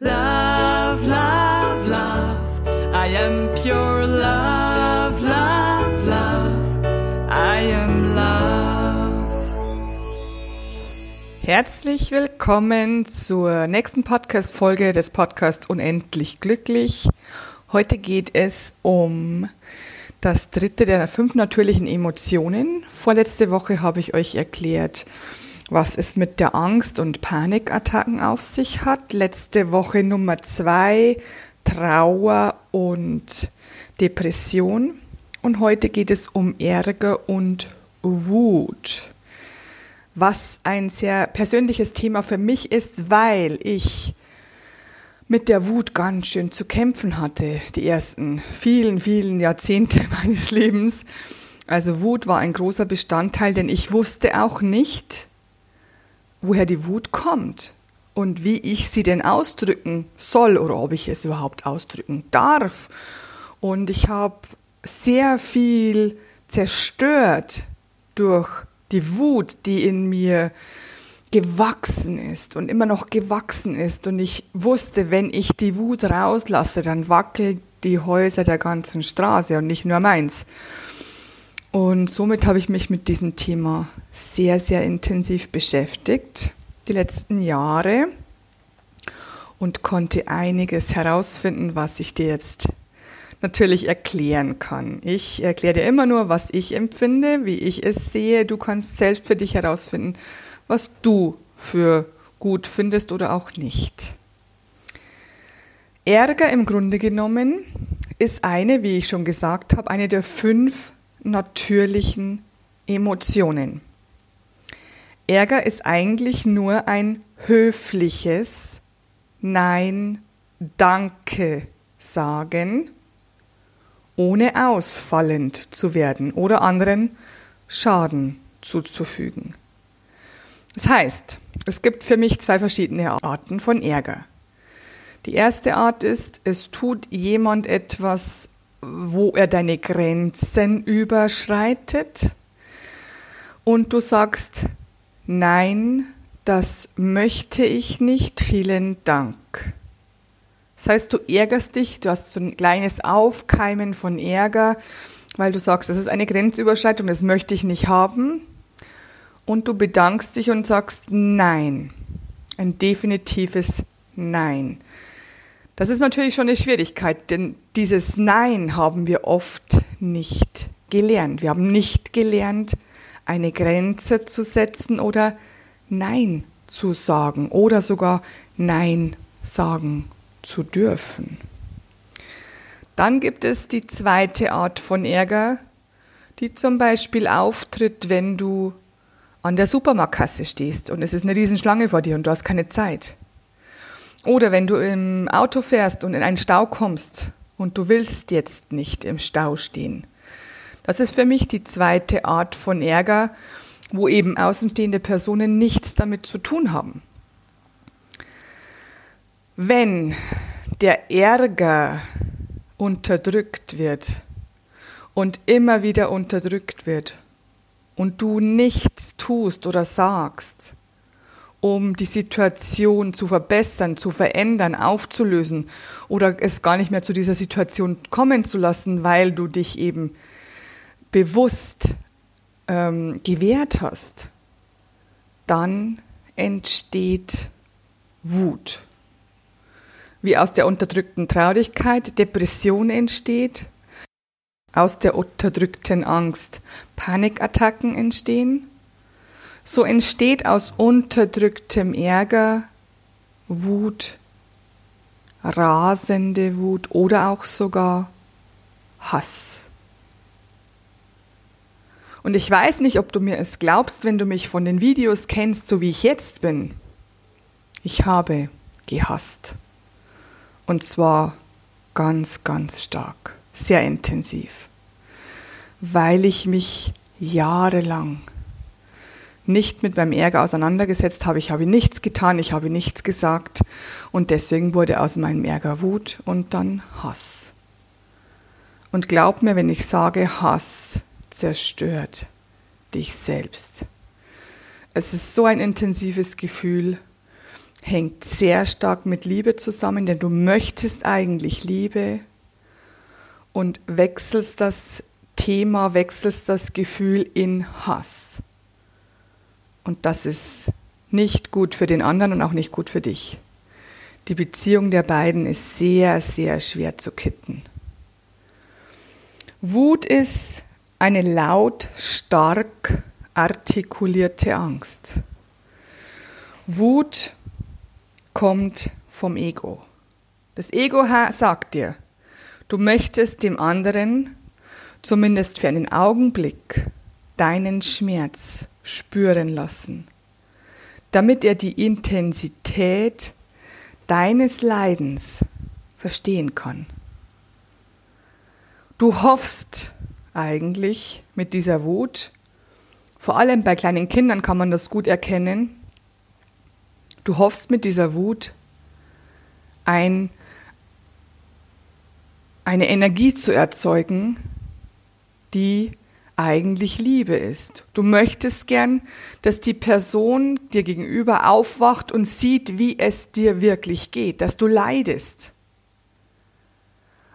Love, love, love. I am pure love, love, love. I am love. Herzlich willkommen zur nächsten Podcast-Folge des Podcasts Unendlich Glücklich. Heute geht es um das dritte der fünf natürlichen Emotionen. Vorletzte Woche habe ich euch erklärt, was es mit der Angst- und Panikattacken auf sich hat. Letzte Woche Nummer zwei, Trauer und Depression. Und heute geht es um Ärger und Wut. Was ein sehr persönliches Thema für mich ist, weil ich mit der Wut ganz schön zu kämpfen hatte, die ersten vielen, vielen Jahrzehnte meines Lebens. Also Wut war ein großer Bestandteil, denn ich wusste auch nicht, woher die Wut kommt und wie ich sie denn ausdrücken soll oder ob ich es überhaupt ausdrücken darf. Und ich habe sehr viel zerstört durch die Wut, die in mir gewachsen ist und immer noch gewachsen ist. Und ich wusste, wenn ich die Wut rauslasse, dann wackeln die Häuser der ganzen Straße und nicht nur meins. Und somit habe ich mich mit diesem Thema sehr, sehr intensiv beschäftigt, die letzten Jahre, und konnte einiges herausfinden, was ich dir jetzt natürlich erklären kann. Ich erkläre dir immer nur, was ich empfinde, wie ich es sehe. Du kannst selbst für dich herausfinden, was du für gut findest oder auch nicht. Ärger im Grunde genommen ist eine, wie ich schon gesagt habe, eine der fünf natürlichen Emotionen. Ärger ist eigentlich nur ein höfliches Nein, Danke sagen, ohne ausfallend zu werden oder anderen Schaden zuzufügen. Das heißt, es gibt für mich zwei verschiedene Arten von Ärger. Die erste Art ist, es tut jemand etwas wo er deine Grenzen überschreitet und du sagst, nein, das möchte ich nicht, vielen Dank. Das heißt, du ärgerst dich, du hast so ein kleines Aufkeimen von Ärger, weil du sagst, das ist eine Grenzüberschreitung, das möchte ich nicht haben. Und du bedankst dich und sagst Nein. Ein definitives Nein. Das ist natürlich schon eine Schwierigkeit, denn dieses Nein haben wir oft nicht gelernt. Wir haben nicht gelernt, eine Grenze zu setzen oder Nein zu sagen oder sogar Nein sagen zu dürfen. Dann gibt es die zweite Art von Ärger, die zum Beispiel auftritt, wenn du an der Supermarktkasse stehst und es ist eine Riesenschlange vor dir und du hast keine Zeit. Oder wenn du im Auto fährst und in einen Stau kommst und du willst jetzt nicht im Stau stehen. Das ist für mich die zweite Art von Ärger, wo eben außenstehende Personen nichts damit zu tun haben. Wenn der Ärger unterdrückt wird und immer wieder unterdrückt wird und du nichts tust oder sagst, um die Situation zu verbessern, zu verändern, aufzulösen oder es gar nicht mehr zu dieser Situation kommen zu lassen, weil du dich eben bewusst ähm, gewehrt hast, dann entsteht Wut. Wie aus der unterdrückten Traurigkeit Depression entsteht, aus der unterdrückten Angst Panikattacken entstehen so entsteht aus unterdrücktem Ärger Wut, rasende Wut oder auch sogar Hass. Und ich weiß nicht, ob du mir es glaubst, wenn du mich von den Videos kennst, so wie ich jetzt bin. Ich habe gehasst. Und zwar ganz, ganz stark, sehr intensiv, weil ich mich jahrelang nicht mit meinem Ärger auseinandergesetzt habe. Ich habe nichts getan, ich habe nichts gesagt und deswegen wurde aus meinem Ärger Wut und dann Hass. Und glaub mir, wenn ich sage, Hass zerstört dich selbst. Es ist so ein intensives Gefühl, hängt sehr stark mit Liebe zusammen, denn du möchtest eigentlich Liebe und wechselst das Thema, wechselst das Gefühl in Hass. Und das ist nicht gut für den anderen und auch nicht gut für dich. Die Beziehung der beiden ist sehr, sehr schwer zu kitten. Wut ist eine laut, stark artikulierte Angst. Wut kommt vom Ego. Das Ego sagt dir, du möchtest dem anderen zumindest für einen Augenblick deinen Schmerz spüren lassen, damit er die Intensität deines Leidens verstehen kann. Du hoffst eigentlich mit dieser Wut, vor allem bei kleinen Kindern kann man das gut erkennen, Du hoffst mit dieser Wut ein, eine Energie zu erzeugen, die eigentlich Liebe ist. Du möchtest gern, dass die Person dir gegenüber aufwacht und sieht, wie es dir wirklich geht, dass du leidest.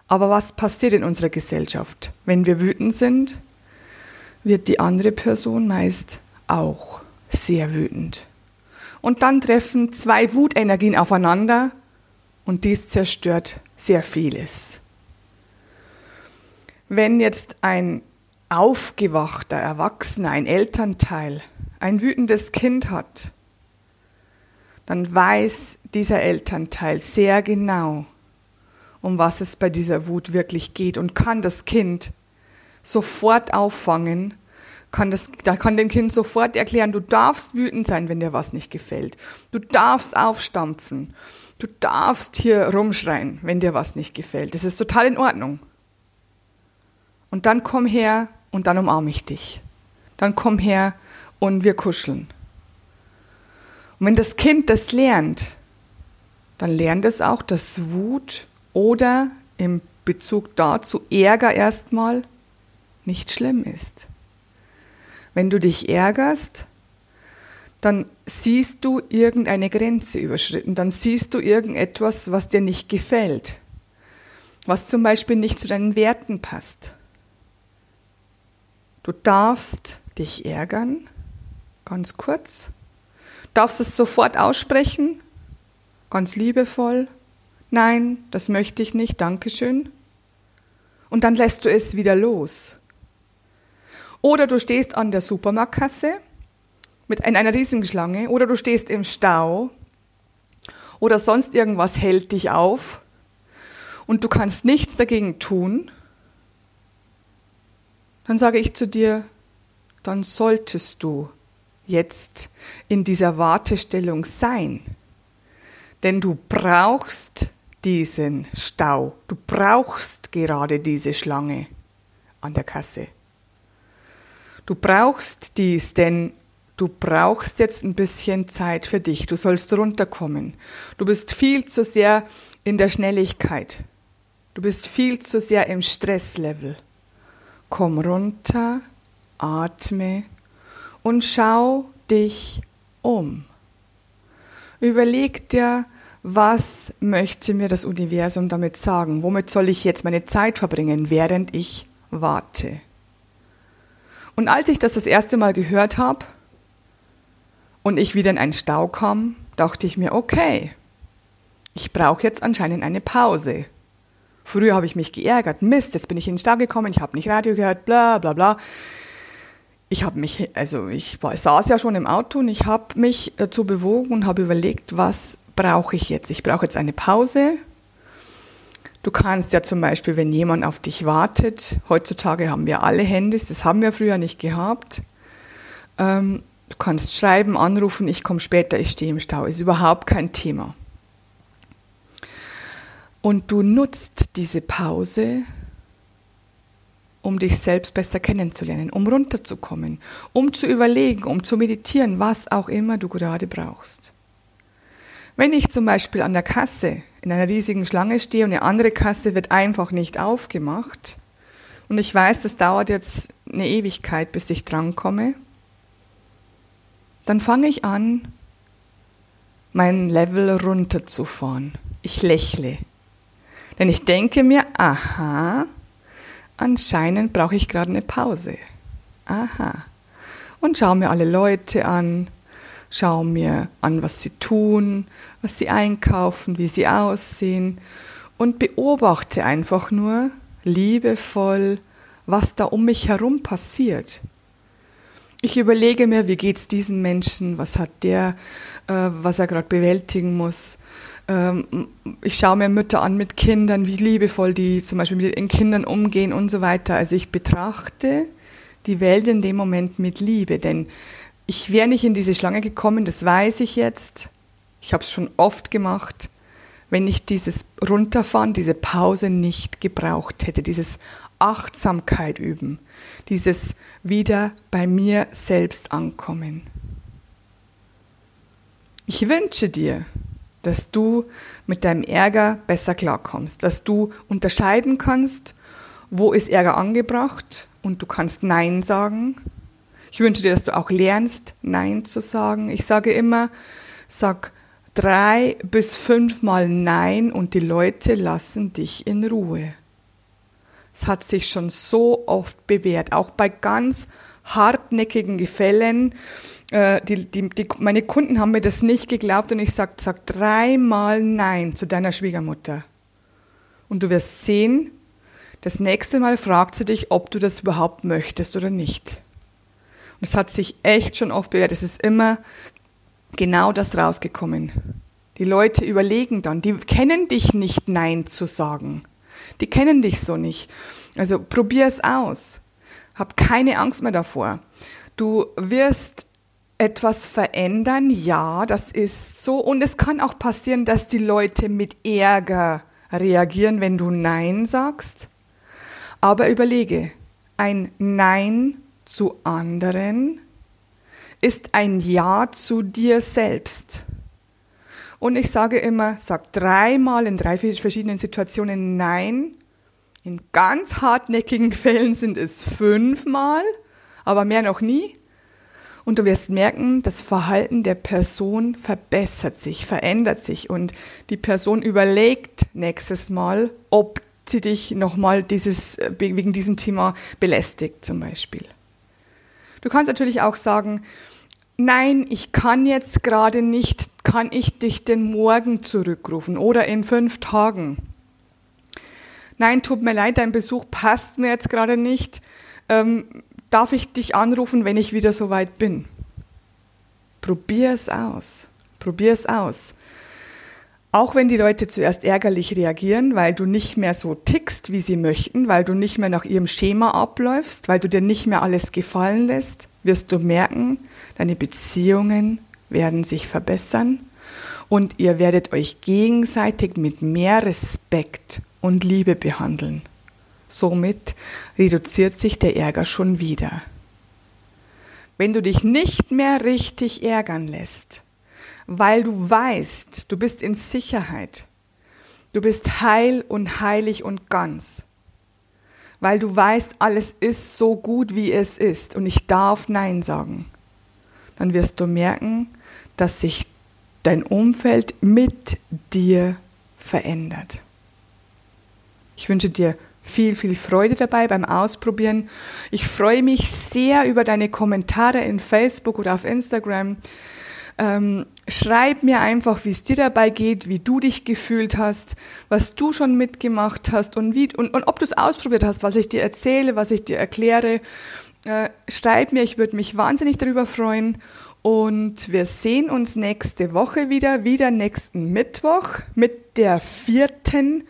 Aber was passiert in unserer Gesellschaft? Wenn wir wütend sind, wird die andere Person meist auch sehr wütend und dann treffen zwei Wutenergien aufeinander und dies zerstört sehr vieles. Wenn jetzt ein aufgewachter Erwachsener, ein Elternteil, ein wütendes Kind hat, dann weiß dieser Elternteil sehr genau, um was es bei dieser Wut wirklich geht und kann das Kind sofort auffangen kann das, da kann dem Kind sofort erklären, du darfst wütend sein, wenn dir was nicht gefällt. Du darfst aufstampfen. Du darfst hier rumschreien, wenn dir was nicht gefällt. Das ist total in Ordnung. Und dann komm her und dann umarme ich dich. Dann komm her und wir kuscheln. Und wenn das Kind das lernt, dann lernt es auch, dass Wut oder im Bezug dazu Ärger erstmal nicht schlimm ist. Wenn du dich ärgerst, dann siehst du irgendeine Grenze überschritten, dann siehst du irgendetwas, was dir nicht gefällt, was zum Beispiel nicht zu deinen Werten passt. Du darfst dich ärgern, ganz kurz, darfst es sofort aussprechen, ganz liebevoll, nein, das möchte ich nicht, Dankeschön. Und dann lässt du es wieder los. Oder du stehst an der Supermarktkasse mit einer riesigen Schlange oder du stehst im Stau oder sonst irgendwas hält dich auf und du kannst nichts dagegen tun, dann sage ich zu dir, dann solltest du jetzt in dieser Wartestellung sein. Denn du brauchst diesen Stau, du brauchst gerade diese Schlange an der Kasse. Du brauchst dies, denn du brauchst jetzt ein bisschen Zeit für dich. Du sollst runterkommen. Du bist viel zu sehr in der Schnelligkeit. Du bist viel zu sehr im Stresslevel. Komm runter, atme und schau dich um. Überleg dir, was möchte mir das Universum damit sagen? Womit soll ich jetzt meine Zeit verbringen, während ich warte? Und als ich das das erste Mal gehört habe und ich wieder in einen Stau kam, dachte ich mir, okay, ich brauche jetzt anscheinend eine Pause. Früher habe ich mich geärgert, Mist, jetzt bin ich in den Stau gekommen, ich habe nicht Radio gehört, bla bla bla. Ich habe mich, also ich war, saß ja schon im Auto und ich habe mich dazu bewogen und habe überlegt, was brauche ich jetzt? Ich brauche jetzt eine Pause, Du kannst ja zum Beispiel, wenn jemand auf dich wartet, heutzutage haben wir alle Handys, das haben wir früher nicht gehabt. Ähm, du kannst schreiben, anrufen, ich komme später, ich stehe im Stau, ist überhaupt kein Thema. Und du nutzt diese Pause, um dich selbst besser kennenzulernen, um runterzukommen, um zu überlegen, um zu meditieren, was auch immer du gerade brauchst. Wenn ich zum Beispiel an der Kasse in einer riesigen Schlange stehe und eine andere Kasse wird einfach nicht aufgemacht und ich weiß, das dauert jetzt eine Ewigkeit, bis ich drankomme, dann fange ich an, mein Level runterzufahren. Ich lächle. Denn ich denke mir, aha, anscheinend brauche ich gerade eine Pause. Aha. Und schaue mir alle Leute an, schaue mir an, was sie tun, was sie einkaufen, wie sie aussehen und beobachte einfach nur liebevoll, was da um mich herum passiert. Ich überlege mir, wie geht's diesem Menschen, was hat der, äh, was er gerade bewältigen muss. Ähm, ich schaue mir Mütter an mit Kindern, wie liebevoll die zum Beispiel mit ihren Kindern umgehen und so weiter. Also ich betrachte die Welt in dem Moment mit Liebe, denn ich wäre nicht in diese Schlange gekommen, das weiß ich jetzt. Ich habe es schon oft gemacht, wenn ich dieses Runterfahren, diese Pause nicht gebraucht hätte, dieses Achtsamkeit üben, dieses wieder bei mir selbst ankommen. Ich wünsche dir, dass du mit deinem Ärger besser klarkommst, dass du unterscheiden kannst, wo ist Ärger angebracht und du kannst Nein sagen. Ich wünsche dir, dass du auch lernst, Nein zu sagen. Ich sage immer, sag drei bis fünfmal Nein und die Leute lassen dich in Ruhe. Es hat sich schon so oft bewährt, auch bei ganz hartnäckigen Gefällen. Äh, die, die, die, meine Kunden haben mir das nicht geglaubt und ich sag, sag dreimal Nein zu deiner Schwiegermutter. Und du wirst sehen, das nächste Mal fragt sie dich, ob du das überhaupt möchtest oder nicht. Und es hat sich echt schon oft bewährt. Es ist immer genau das rausgekommen. Die Leute überlegen dann, die kennen dich nicht Nein zu sagen. Die kennen dich so nicht. Also probier es aus. Hab keine Angst mehr davor. Du wirst etwas verändern, ja, das ist so. Und es kann auch passieren, dass die Leute mit Ärger reagieren, wenn du Nein sagst. Aber überlege, ein Nein zu anderen ist ein Ja zu dir selbst. Und ich sage immer, sag dreimal in drei verschiedenen Situationen Nein. In ganz hartnäckigen Fällen sind es fünfmal, aber mehr noch nie. Und du wirst merken, das Verhalten der Person verbessert sich, verändert sich und die Person überlegt nächstes Mal, ob sie dich nochmal dieses, wegen diesem Thema belästigt zum Beispiel. Du kannst natürlich auch sagen, nein, ich kann jetzt gerade nicht, kann ich dich denn morgen zurückrufen oder in fünf Tagen? Nein, tut mir leid, dein Besuch passt mir jetzt gerade nicht. Ähm, darf ich dich anrufen, wenn ich wieder soweit bin? Probier es aus. Probier es aus. Auch wenn die Leute zuerst ärgerlich reagieren, weil du nicht mehr so tickst, wie sie möchten, weil du nicht mehr nach ihrem Schema abläufst, weil du dir nicht mehr alles gefallen lässt, wirst du merken, deine Beziehungen werden sich verbessern und ihr werdet euch gegenseitig mit mehr Respekt und Liebe behandeln. Somit reduziert sich der Ärger schon wieder. Wenn du dich nicht mehr richtig ärgern lässt, weil du weißt, du bist in Sicherheit. Du bist heil und heilig und ganz. Weil du weißt, alles ist so gut, wie es ist und ich darf Nein sagen. Dann wirst du merken, dass sich dein Umfeld mit dir verändert. Ich wünsche dir viel, viel Freude dabei beim Ausprobieren. Ich freue mich sehr über deine Kommentare in Facebook oder auf Instagram. Ähm, schreib mir einfach, wie es dir dabei geht, wie du dich gefühlt hast, was du schon mitgemacht hast und, wie, und, und ob du es ausprobiert hast, was ich dir erzähle, was ich dir erkläre. Äh, schreib mir, ich würde mich wahnsinnig darüber freuen. Und wir sehen uns nächste Woche wieder, wieder nächsten Mittwoch mit der vierten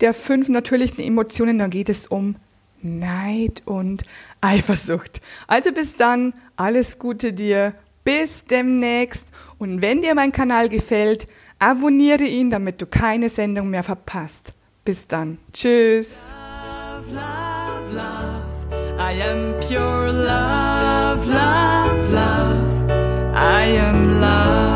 der fünf natürlichen Emotionen. Da geht es um Neid und Eifersucht. Also bis dann, alles Gute dir bis demnächst und wenn dir mein Kanal gefällt, abonniere ihn, damit du keine Sendung mehr verpasst. Bis dann. Tschüss. Love, love, love. I am pure love, love, love. I am love.